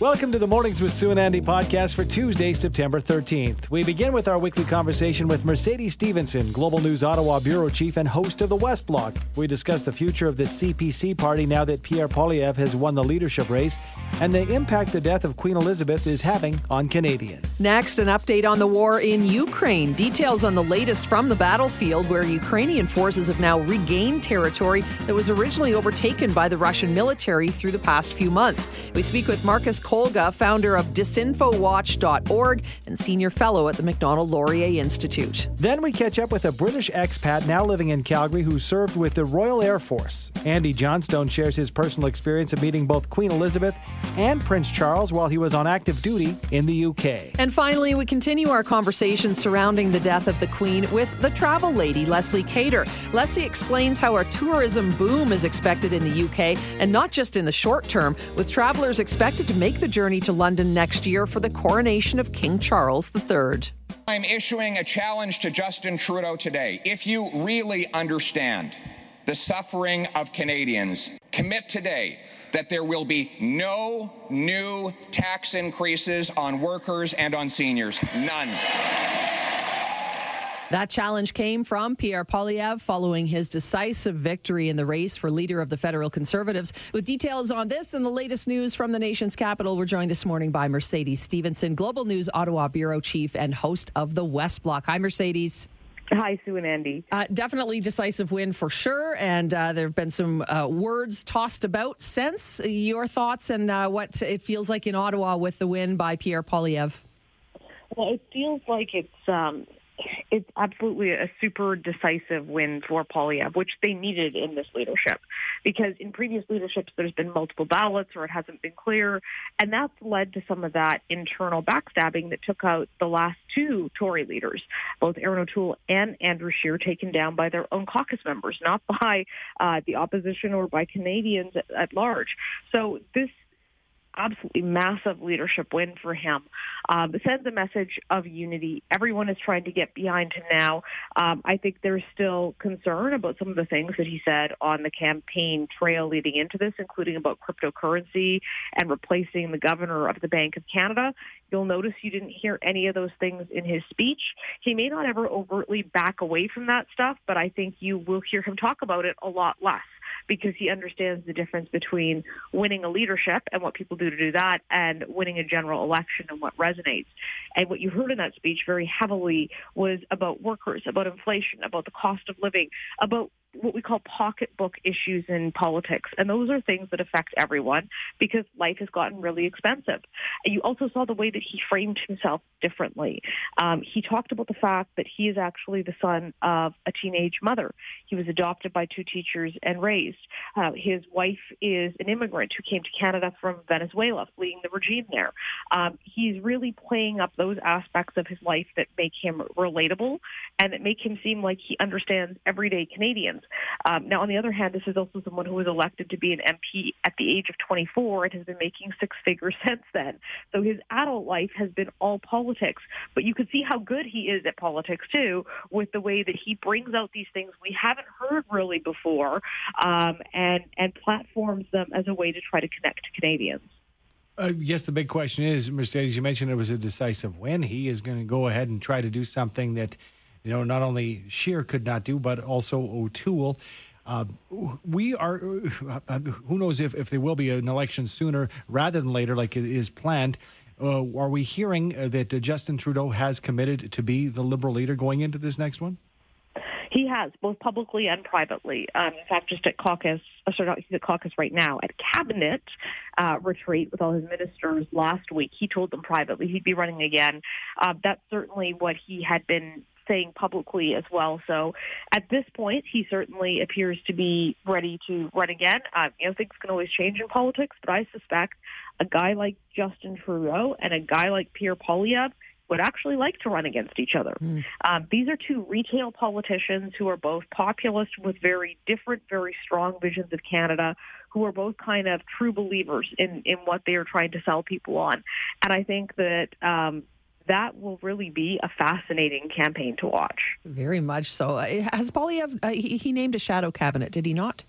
Welcome to the Mornings with Sue and Andy podcast for Tuesday, September 13th. We begin with our weekly conversation with Mercedes Stephenson, Global News Ottawa Bureau Chief and host of the West Block. We discuss the future of the CPC party now that Pierre Poilievre has won the leadership race and the impact the death of Queen Elizabeth is having on Canadians. Next, an update on the war in Ukraine. Details on the latest from the battlefield, where Ukrainian forces have now regained territory that was originally overtaken by the Russian military through the past few months. We speak with Marcus Kolga, founder of disinfowatch.org and senior fellow at the Macdonald Laurier Institute. Then we catch up with a British expat now living in Calgary who served with the Royal Air Force. Andy Johnstone shares his personal experience of meeting both Queen Elizabeth and Prince Charles while he was on active duty in the UK. And finally, we continue our conversation surrounding the death of the Queen with the travel lady, Leslie Cater. Leslie explains how a tourism boom is expected in the UK, and not just in the short term, with travelers expected to make the journey to London next year for the coronation of King Charles III. I'm issuing a challenge to Justin Trudeau today. If you really understand the suffering of Canadians, commit today that there will be no new tax increases on workers and on seniors. None. That challenge came from Pierre Poilievre following his decisive victory in the race for leader of the federal conservatives. With details on this and the latest news from the nation's capital, we're joined this morning by Mercedes Stephenson, Global News Ottawa bureau chief and host of the West Block. Hi, Mercedes. Hi, Sue and Andy. Uh, definitely decisive win for sure. And uh, there have been some uh, words tossed about since. Your thoughts and uh, what it feels like in Ottawa with the win by Pierre Poilievre? Well, it feels like it's um, it's absolutely a super decisive win for Poilievre, which they needed in this leadership. Because in previous leaderships, there's been multiple ballots or it hasn't been clear. And that's led to some of that internal backstabbing that took out the last two Tory leaders, both Erin O'Toole and Andrew Scheer, taken down by their own caucus members, not by uh, the opposition or by Canadians at, at large. So this absolutely massive leadership win for him. Um, it sends a message of unity. Everyone is trying to get behind him now. Um, I think there's still concern about some of the things that he said on the campaign trail leading into this, including about cryptocurrency and replacing the governor of the Bank of Canada. You'll notice you didn't hear any of those things in his speech. He may not ever overtly back away from that stuff, but I think you will hear him talk about it a lot less because he understands the difference between winning a leadership and what people do to do that and winning a general election and what resonates. And what you heard in that speech very heavily was about workers, about inflation, about the cost of living, about what we call pocketbook issues in politics. And those are things that affect everyone because life has gotten really expensive. You also saw the way that he framed himself differently. Um, he talked about the fact that he is actually the son of a teenage mother. He was adopted by two teachers and raised. Uh, his wife is an immigrant who came to Canada from Venezuela, fleeing the regime there. Um, he's really playing up those aspects of his life that make him relatable and that make him seem like he understands everyday Canadians. Um, now, on the other hand, this is also someone who was elected to be an MP at the age of 24 and has been making six figures since then. So his adult life has been all politics. But you can see how good he is at politics, too, with the way that he brings out these things we haven't heard really before um, and, and platforms them as a way to try to connect to Canadians. I uh, guess the big question is, Mercedes, you mentioned it was a decisive win. He is going to go ahead and try to do something that you know, not only Scheer could not do, but also O'Toole. Uh, we are, uh, who knows if, if there will be an election sooner rather than later, like it is planned. Uh, are we hearing uh, that uh, Justin Trudeau has committed to be the Liberal leader going into this next one? He has, both publicly and privately. Um, in fact, just at caucus, uh, sorry, not, he's at caucus right now, at cabinet uh, retreat with all his ministers last week, he told them privately he'd be running again. Uh, that's certainly what he had been saying publicly as well. So at this point, he certainly appears to be ready to run again. Um, you know, things can always change in politics, but I suspect a guy like Justin Trudeau and a guy like Pierre Poilievre would actually like to run against each other. Mm. Um, these are two retail politicians who are both populist with very different, very strong visions of Canada, who are both kind of true believers in, in what they are trying to sell people on. And I think that um, that will really be a fascinating campaign to watch. Very much so. Uh, has Poilievre, uh, he, he named a shadow cabinet, did he not?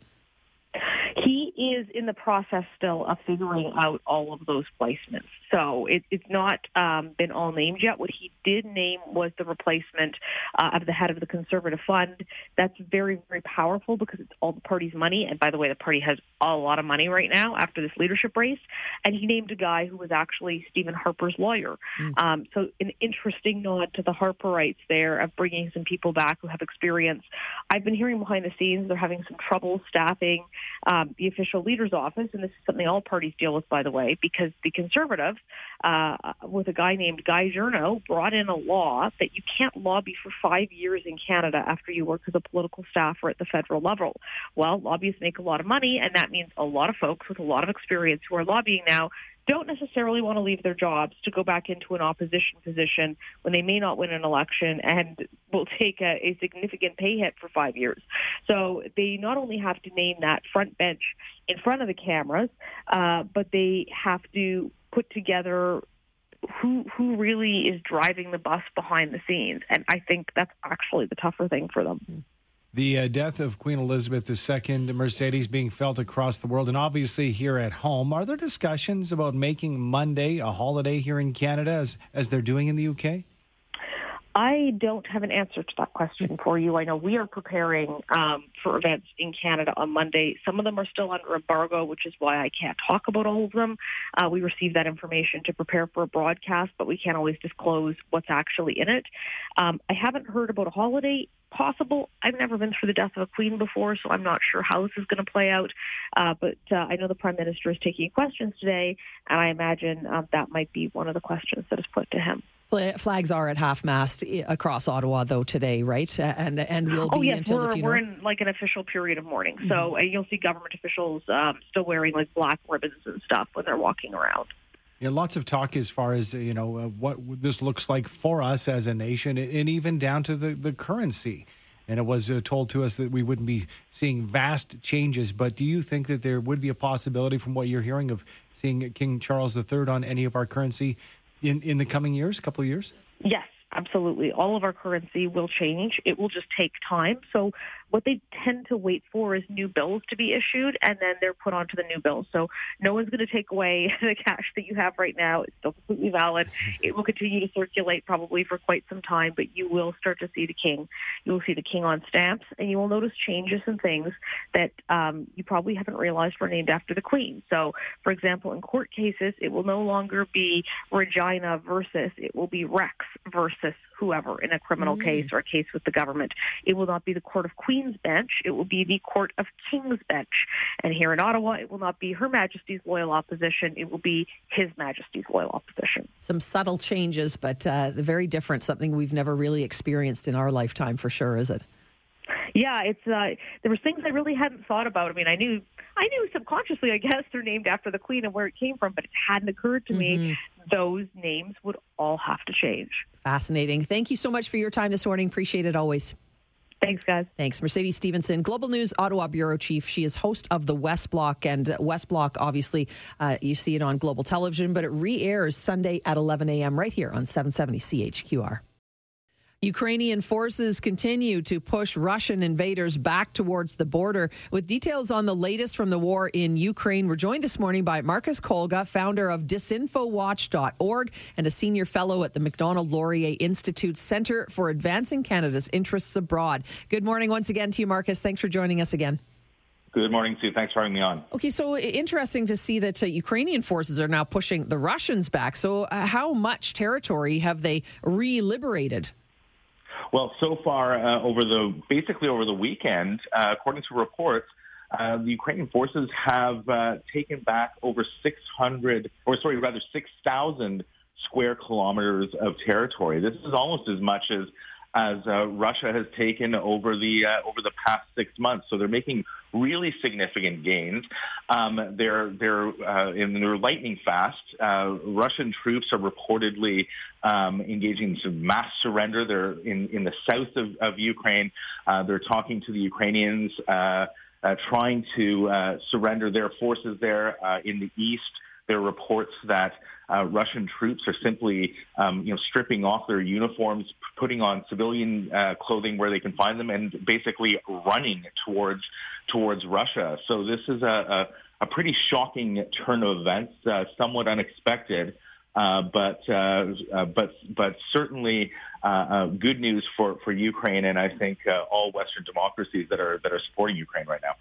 He is in the process still of figuring out all of those placements. So it, it's not um, been all named yet. What he did name was the replacement uh, of the head of the Conservative Fund. That's very, very powerful because it's all the party's money. And by the way, the party has a lot of money right now after this leadership race. And he named a guy who was actually Stephen Harper's lawyer. Mm. Um, so an interesting nod to the Harperites there of bringing some people back who have experience. I've been hearing behind the scenes they're having some trouble staffing um, the official leader's office, and this is something all parties deal with, by the way, because the Conservatives, uh, with a guy named Guy Giorno, brought in a law that you can't lobby for five years in Canada after you work as a political staffer at the federal level. Well, lobbyists make a lot of money, and that means a lot of folks with a lot of experience who are lobbying now don't necessarily want to leave their jobs to go back into an opposition position when they may not win an election and will take a, a significant pay hit for five years. So they not only have to name that front bench in front of the cameras, uh, but they have to put together who who really is driving the bus behind the scenes. And I think that's actually the tougher thing for them. The uh, death of Queen Elizabeth II, Mercedes being felt across the world, and obviously here at home. Are there discussions about making Monday a holiday here in Canada, as as they're doing in the UK? I don't have an answer to that question for you. I know we are preparing um, for events in Canada on Monday. Some of them are still under embargo, which is why I can't talk about all of them. Uh, we receive that information to prepare for a broadcast, but we can't always disclose what's actually in it. Um, I haven't heard about a holiday possible. I've never been through the death of a queen before, so I'm not sure how this is going to play out. Uh, but uh, I know the prime minister is taking questions today, and I imagine uh, that might be one of the questions that is put to him. Flags are at half mast across Ottawa, though today, right? And and will oh, be yes, until we're, the funeral. We're in like an official period of mourning, mm-hmm. so uh, you'll see government officials um, still wearing like black ribbons and stuff when they're walking around. Yeah, lots of talk as far as you know uh, what this looks like for us as a nation, and even down to the the currency. And it was uh, told to us that we wouldn't be seeing vast changes. But do you think that there would be a possibility, from what you're hearing, of seeing King Charles III on any of our currency in, in the coming years, a couple of years? Yes, absolutely. All of our currency will change. It will just take time. So what they tend to wait for is new bills to be issued, and then they're put onto the new bills. So no one's going to take away the cash that you have right now. It's still completely valid. It will continue to circulate probably for quite some time, but you will start to see the king. You will see the king on stamps, and you will notice changes and things that um, you probably haven't realized were named after the queen. So, for example, in court cases, it will no longer be Regina versus, it will be Rex versus whoever in a criminal mm. case or a case with the government. It will not be the Court of Queen's Bench. It will be the Court of King's Bench. And here in Ottawa, it will not be Her Majesty's Loyal Opposition. It will be His Majesty's Loyal Opposition. Some subtle changes, but uh, very different, something we've never really experienced in our lifetime for sure, is it? Yeah, it's uh, there were things I really hadn't thought about. I mean, I knew I knew subconsciously, I guess, they're named after the Queen and where it came from, but it hadn't occurred to mm-hmm. me those names would all have to change. Fascinating. Thank you so much for your time this morning. Appreciate it always. Thanks, guys. Thanks. Mercedes Stephenson, Global News Ottawa Bureau Chief. She is host of the West Block. And West Block, obviously, uh, you see it on global television, but it re airs Sunday at 11 a.m. right here on 770 CHQR. Ukrainian forces continue to push Russian invaders back towards the border. With details on the latest from the war in Ukraine, we're joined this morning by Marcus Kolga, founder of disinfowatch.org and a senior fellow at the Macdonald Laurier Institute Center for Advancing Canada's Interests Abroad. Good morning once again to you, Marcus. Thanks for joining us again. Good morning, Sue. Thanks for having me on. Okay, so interesting to see that uh, Ukrainian forces are now pushing the Russians back. So, uh, how much territory have they re liberated? Well, so far uh, over the basically over the weekend, uh, according to reports, uh, the Ukrainian forces have uh, taken back over 600, or sorry, rather 6,000 square kilometers of territory. This is almost as much as as uh, Russia has taken over the uh, over the past six months. So they're making really significant gains. Um, they're they're uh, in their lightning fast. Uh, Russian troops are reportedly um, engaging in some mass surrender. They're in in the south of, of Ukraine. Uh, they're talking to the Ukrainians. Uh, trying to surrender their forces there in the east. There are reports that uh, Russian troops are simply, um, you know, stripping off their uniforms, putting on civilian uh, clothing where they can find them, and basically running towards towards Russia. So this is a, a, a pretty shocking turn of events, uh, somewhat unexpected. Uh, but uh, uh, but but certainly uh, uh, good news for, for Ukraine and I think all Western democracies that are that are supporting Ukraine right now.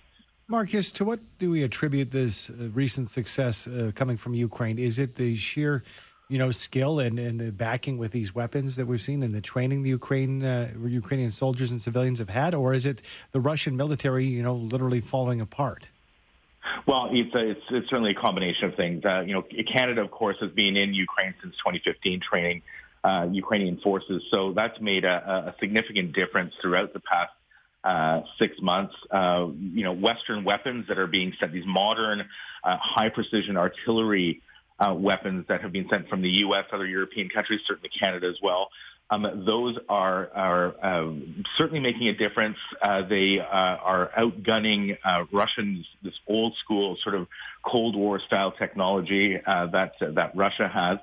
Marcus, to what do we attribute this recent success coming from Ukraine? Is it the sheer you know skill and, and the backing with these weapons that we've seen and the training the Ukraine Ukrainian soldiers and civilians have had, or is it the Russian military you know literally falling apart? Well, it's, a, it's, it's certainly a combination of things. Uh, you know, Canada, of course, has been in Ukraine since 2015, training uh, Ukrainian forces. So that's made a, a, significant difference throughout the past uh, six months. Uh, you know, Western weapons that are being sent, these modern, uh, high precision artillery uh, weapons that have been sent from the U.S., other European countries, certainly Canada as well. Um, those are are um, certainly making a difference. Uh, they uh, are outgunning uh, Russians, this old school sort of Cold War style technology uh, that that Russia has.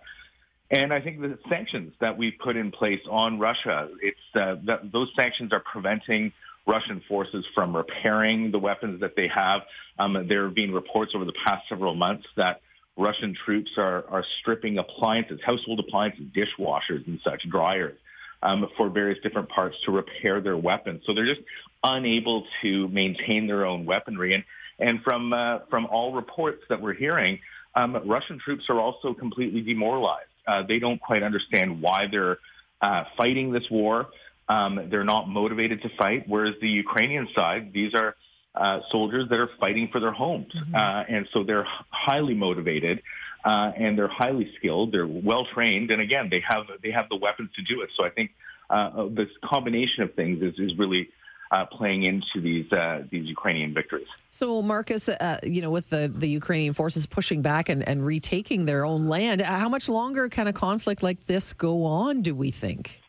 And I think the sanctions that we've put in place on Russia, it's uh, that those sanctions are preventing Russian forces from repairing the weapons that they have. Um, there have been reports over the past several months that Russian troops are, are stripping appliances, household appliances, dishwashers and such, dryers, um, for various different parts to repair their weapons. So they're just unable to maintain their own weaponry. And, and from, uh, from all reports that we're hearing, um, Russian troops are also completely demoralized. Uh, they don't quite understand why they're uh, fighting this war. Um, they're not motivated to fight, whereas the Ukrainian side, these are uh, soldiers that are fighting for their homes. Mm-hmm. Uh, and so they're highly motivated uh, and they're highly skilled. They're well trained. And again, they have, they have the weapons to do it. So I think uh, this combination of things is, is really uh, playing into these uh, these Ukrainian victories. So, Marcus, uh, you know, with the, the Ukrainian forces pushing back and, and retaking their own land, how much longer can a conflict like this go on? Do we think?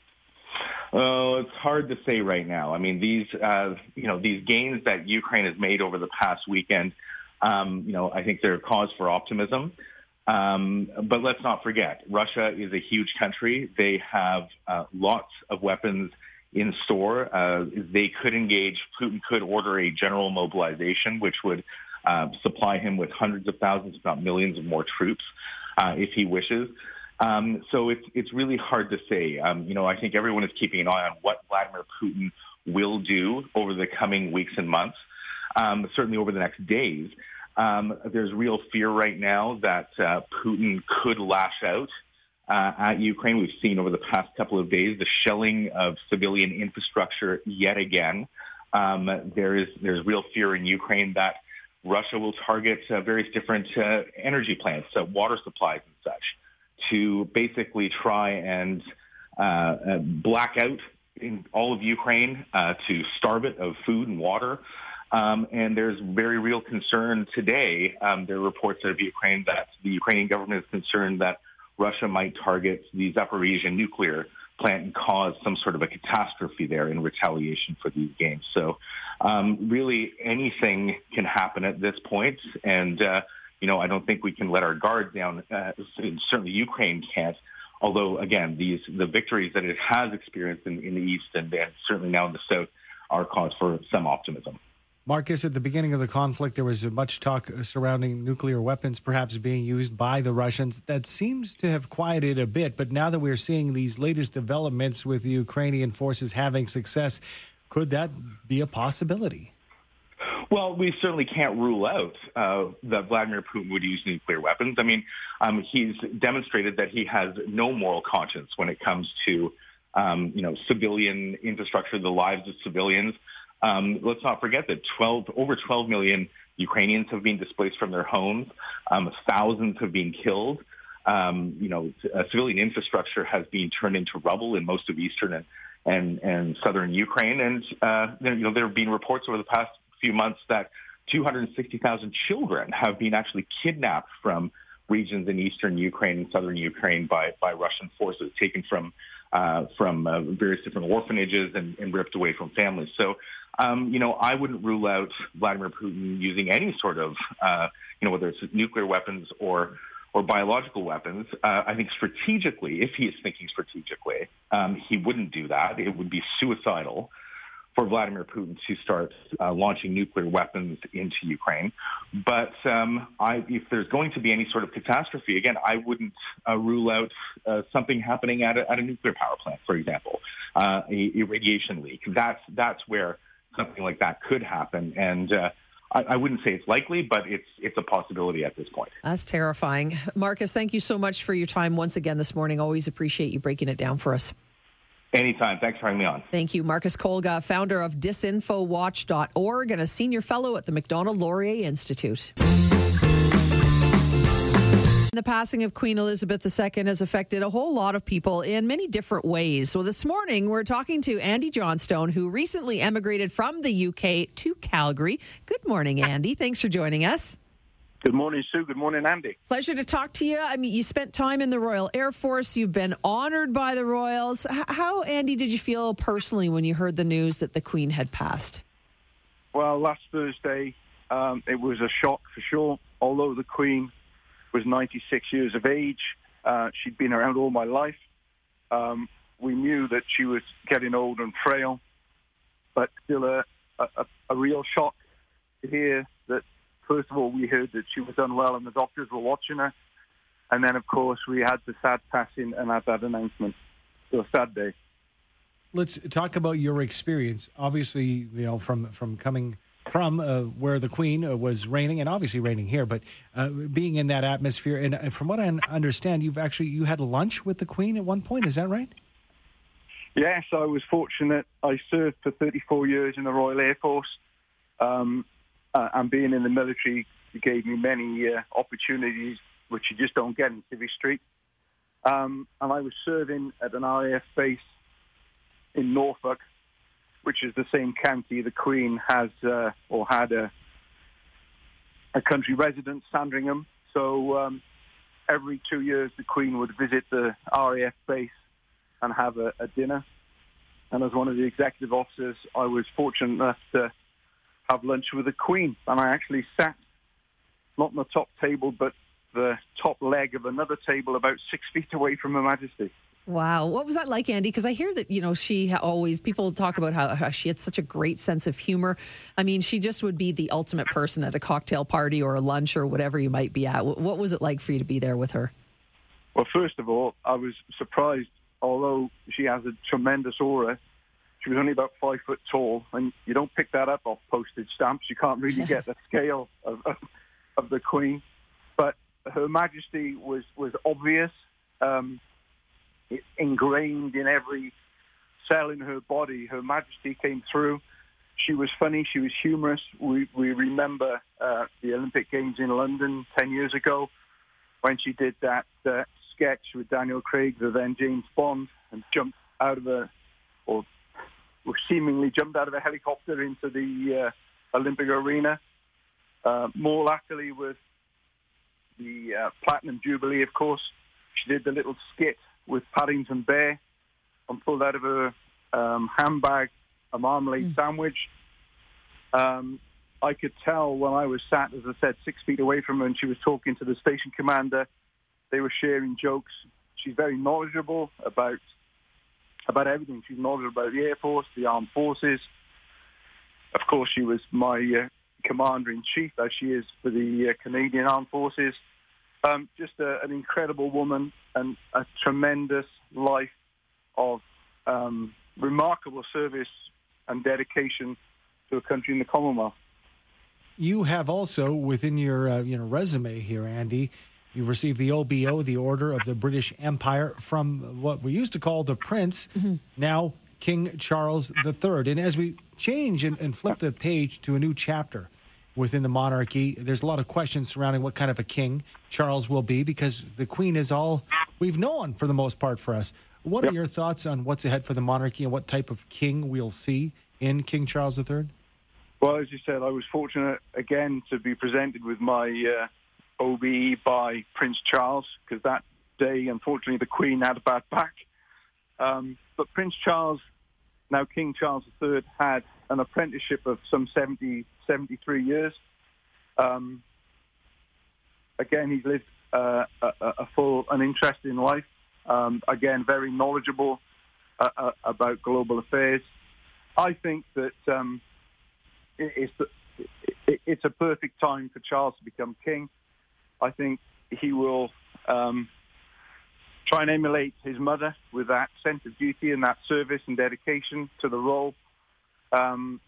Oh, it's hard to say right now. I mean, these uh, you know these gains that Ukraine has made over the past weekend, um, you know, I think they're cause for optimism. Um, but let's not forget, Russia is a huge country. They have uh, lots of weapons in store. Uh, they could engage. Putin could order a general mobilization, which would uh, supply him with hundreds of thousands, if not millions, of more troops uh, if he wishes. Um, so it's it's really hard to say. Um, you know, I think everyone is keeping an eye on what Vladimir Putin will do over the coming weeks and months. Um, certainly over the next days. Um, there's real fear right now that uh, Putin could lash out uh, at Ukraine. We've seen over the past couple of days the shelling of civilian infrastructure yet again. Um, there is there's real fear in Ukraine that Russia will target uh, various different uh, energy plants, uh, water supplies and such to basically try and uh, uh, black out in all of Ukraine uh, to starve it of food and water. Um, and there's very real concern today. Um, there are reports out of Ukraine that the Ukrainian government is concerned that Russia might target the Zaporizhia nuclear plant and cause some sort of a catastrophe there in retaliation for these games. So um, really anything can happen at this point. And uh, you know, I don't think we can let our guard down. Uh, certainly, Ukraine can't. Although, again, these the victories that it has experienced in, in the east and, and certainly now in the south are cause for some optimism. Marcus, at the beginning of the conflict, there was much talk surrounding nuclear weapons perhaps being used by the Russians. That seems to have quieted a bit, but now that we're seeing these latest developments with the Ukrainian forces having success, could that be a possibility? Well, we certainly can't rule out uh, that Vladimir Putin would use nuclear weapons. I mean, um, he's demonstrated that he has no moral conscience when it comes to, um, you know, civilian infrastructure, the lives of civilians. Um, let's not forget that 12, over 12 million Ukrainians have been displaced from their homes. Um, thousands have been killed. Um, you know, uh, civilian infrastructure has been turned into rubble in most of eastern and and, and southern Ukraine. And uh, you know, there have been reports over the past few months that 260,000 children have been actually kidnapped from regions in eastern Ukraine and southern Ukraine by, by Russian forces, taken from uh, from uh, various different orphanages and, and, ripped away from families. So, um, you know, I wouldn't rule out Vladimir Putin using any sort of, uh, you know, whether it's nuclear weapons or or biological weapons. Uh, I think strategically, if he is thinking strategically, um, he wouldn't do that. It would be suicidal for Vladimir Putin to start uh, launching nuclear weapons into Ukraine. But um, I, if there's going to be any sort of catastrophe, again, I wouldn't uh, rule out uh, something happening at a, at a, nuclear power plant, for example, uh, a, a, radiation leak. That's that's where something like that could happen, and. Uh, I, I wouldn't say it's likely, but it's it's a possibility at this point. That's terrifying. Marcus, thank you so much for your time once again this morning. Always appreciate you breaking it down for us. Anytime. Thanks for having me on. Thank you. Marcus Kolga, founder of disinfowatch.org and a senior fellow at the Macdonald Laurier Institute. The passing of Queen Elizabeth II has affected a whole lot of people in many different ways. So, this morning we're talking to Andy Johnstone, who recently emigrated from the UK to Calgary. Good morning, Andy. Thanks for joining us. Good morning, Sue. Good morning, Andy. Pleasure to talk to you. I mean, you spent time in the Royal Air Force. You've been honored by the Royals. How, Andy, did you feel personally when you heard the news that the Queen had passed? Well, last Thursday, um, it was a shock for sure. Although the Queen was 96 years of age, uh, she'd been around all my life. Um, we knew that she was getting old and frail, but still a, a, a real shock to hear that first of all, we heard that she was unwell and the doctors were watching her. And then, of course, we had the sad passing and had that announcement. So a sad day. Let's talk about your experience. Obviously, you know, from from coming from uh, where the Queen uh, was reigning, and obviously reigning here, but uh, being in that atmosphere. And uh, from what I understand, you've actually you had lunch with the Queen at one point. Is that right? Yes, I was fortunate. I served for 34 years in the Royal Air Force. Um, uh, and being in the military gave me many uh, opportunities which you just don't get in Civvy Street. Um, and I was serving at an RAF base in Norfolk, which is the same county the Queen has uh, or had a, a country residence, Sandringham. So um, every two years, the Queen would visit the RAF base and have a, a dinner. And as one of the executive officers, I was fortunate enough to have lunch with the Queen. And I actually sat not on the top table, but the top leg of another table about six feet away from Her Majesty. Wow. What was that like, Andy? Because I hear that, you know, she always, people talk about how, how, she had such a great sense of humor. I mean, she just would be the ultimate person at a cocktail party or a lunch or whatever you might be at. What was it like for you to be there with her? Well, first of all, I was surprised, although she has a tremendous aura, she was only about five foot tall, and you don't pick that up off postage stamps. You can't really get the scale of, of, of the Queen. But Her Majesty was was obvious, um, ingrained in every cell in her body. Her Majesty came through. She was funny. She was humorous. We we remember uh, the Olympic Games in London ten years ago when she did that uh, sketch with Daniel Craig, the then James Bond, and jumped out of a or seemingly jumped out of a helicopter into the uh, Olympic arena. Uh, more latterly with the uh, Platinum Jubilee, of course. She did the little skit with Paddington Bear and pulled out of her um, handbag a marmalade mm. sandwich. Um, I could tell when I was sat, as I said, six feet away from her and she was talking to the station commander. They were sharing jokes. She's very knowledgeable about about everything. She's knowledgeable about the Air Force, the Armed Forces. Of course, she was my uh, commander-in-chief, as she is for the uh, Canadian Armed Forces. Um, just a, an incredible woman and a tremendous life of um, remarkable service and dedication to a country in the Commonwealth. You have also within your uh, you know resume here, Andy, you received the OBO, the Order of the British Empire, from what we used to call the Prince, mm-hmm. now King Charles III. And as we change and, and flip the page to a new chapter within the monarchy, there's a lot of questions surrounding what kind of a king Charles will be because the Queen is all we've known for the most part for us. What yep. are your thoughts on what's ahead for the monarchy and what type of king we'll see in King Charles III? Well, as you said, I was fortunate again to be presented with my uh, OBE by Prince Charles because that day, unfortunately, the Queen had a bad back. Um, but Prince Charles, now King Charles III, had an apprenticeship of some 70, 73 years. Um, again, he's lived uh, a, a, full and interesting life. Um, again, very knowledgeable uh, uh, about global affairs. I think that um, it, it's, the, it, it's a perfect time for Charles to become king. I think he will um, try and emulate his mother with that sense of duty and that service and dedication to the role. Um,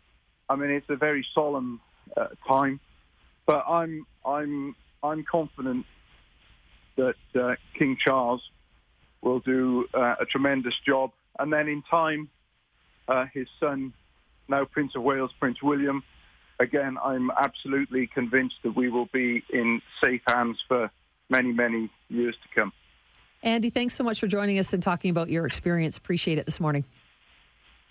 I mean, it's a very solemn uh, time, but I'm I'm I'm confident that uh, King Charles will do uh, a tremendous job, and then in time, uh, his son, now Prince of Wales, Prince William, again, I'm absolutely convinced that we will be in safe hands for many, many years to come. Andy, thanks so much for joining us and talking about your experience. Appreciate it this morning.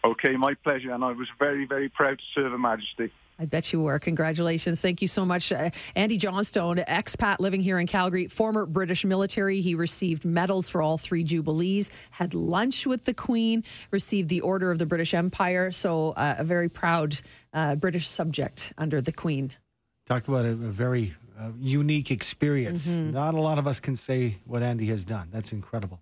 Okay, my pleasure. And I was very, very proud to serve Her Majesty. I bet you were. Congratulations. Thank you so much. Uh, Andy Johnstone, expat living here in Calgary, former British military. He received medals for all three Jubilees, had lunch with the Queen, received the Order of the British Empire. So, uh, a very proud uh, British subject under the Queen. Talk about a, a very uh, unique experience. Mm-hmm. Not a lot of us can say what Andy has done. That's incredible.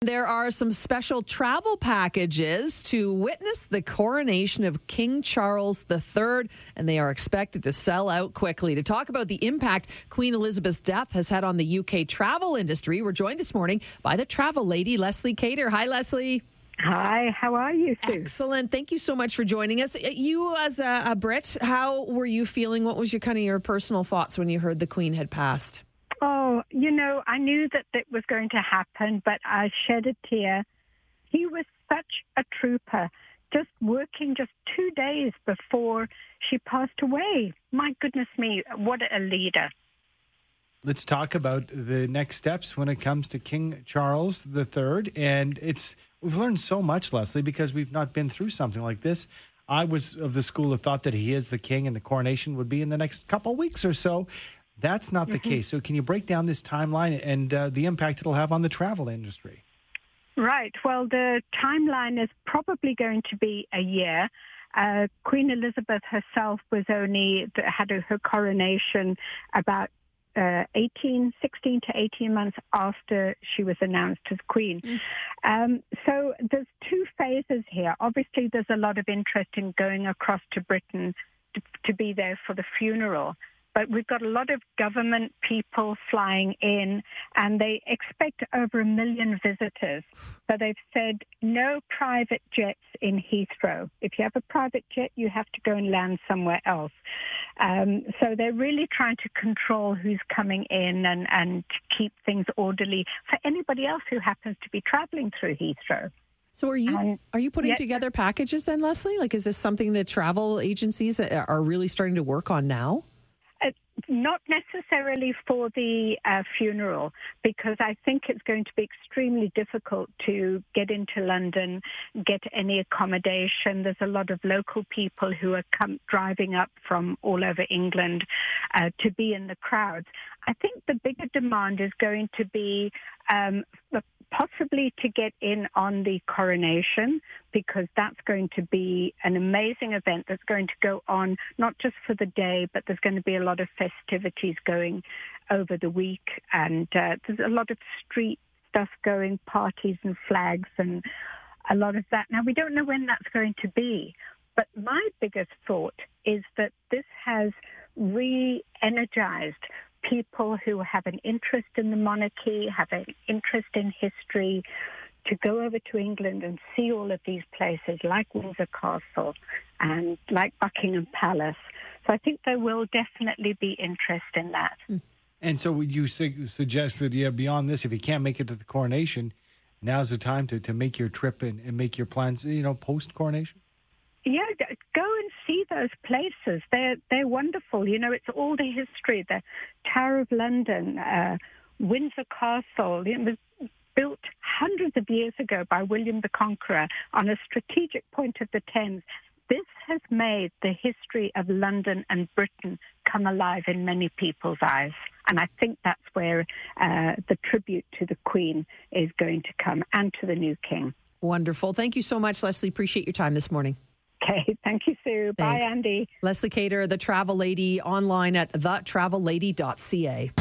There are some special travel packages to witness the coronation of King Charles III, and they are expected to sell out quickly. To talk about the impact Queen Elizabeth's death has had on the UK travel industry, we're joined this morning by the travel lady, Leslie Cater. Hi, Leslie. Hi, how are you, Sue? Excellent. Thank you so much for joining us. Uh, you, as a, a Brit, how were you feeling? What was your kind of your personal thoughts when you heard the Queen had passed? Oh, you know, I knew that it was going to happen, but I shed a tear. He was such a trooper, just working just two days before she passed away. My goodness me, what a leader. Let's talk about the next steps when it comes to King Charles III. And it's we've learned so much, Leslie, because we've not been through something like this. I was of the school of thought that he is the king and the coronation would be in the next couple weeks or so. That's not the mm-hmm. case. So, can you break down this timeline and uh, the impact it'll have on the travel industry? Right. Well, the timeline is probably going to be a year. Uh, Queen Elizabeth herself was only had her coronation about uh, 18, 16 to 18 months after she was announced as queen. Mm. Um, so there's two phases here. Obviously, there's a lot of interest in going across to Britain to, to be there for the funeral but we've got a lot of government people flying in and they expect over a million visitors. So they've said no private jets in Heathrow. If you have a private jet, you have to go and land somewhere else. Um, so they're really trying to control who's coming in and, and keep things orderly for anybody else who happens to be traveling through Heathrow. So are you um, are you putting together packages then, Leslie? Like, is this something that travel agencies are really starting to work on now? Not necessarily for the uh, funeral, because I think it's going to be extremely difficult to get into London, get any accommodation. There's a lot of local people who are come, driving up from all over England uh, to be in the crowds. I think the bigger demand is going to be um, possibly to get in on the coronation because that's going to be an amazing event that's going to go on not just for the day, but there's going to be a lot of festivities going over the week and uh, there's a lot of street stuff going, parties and flags and a lot of that. Now, we don't know when that's going to be, but my biggest thought is that this has re-energized people who have an interest in the monarchy, have an interest in history, to go over to England and see all of these places like Windsor Castle and like Buckingham Palace. So I think there will definitely be interest in that. And so would you su- suggest that, yeah, beyond this, if you can't make it to the coronation, now's the time to, to make your trip and, and make your plans, you know, post-coronation? Yeah, go and see those places. They're they're wonderful. You know, it's all the history. The Tower of London, uh, Windsor Castle. It was built hundreds of years ago by William the Conqueror on a strategic point of the Thames. This has made the history of London and Britain come alive in many people's eyes. And I think that's where uh, the tribute to the Queen is going to come and to the new King. Wonderful. Thank you so much, Leslie. Appreciate your time this morning. Okay. Thank you, Sue. Thanks. Bye, Andy. Leslie Cater, the travel lady, online at thetravellady.ca.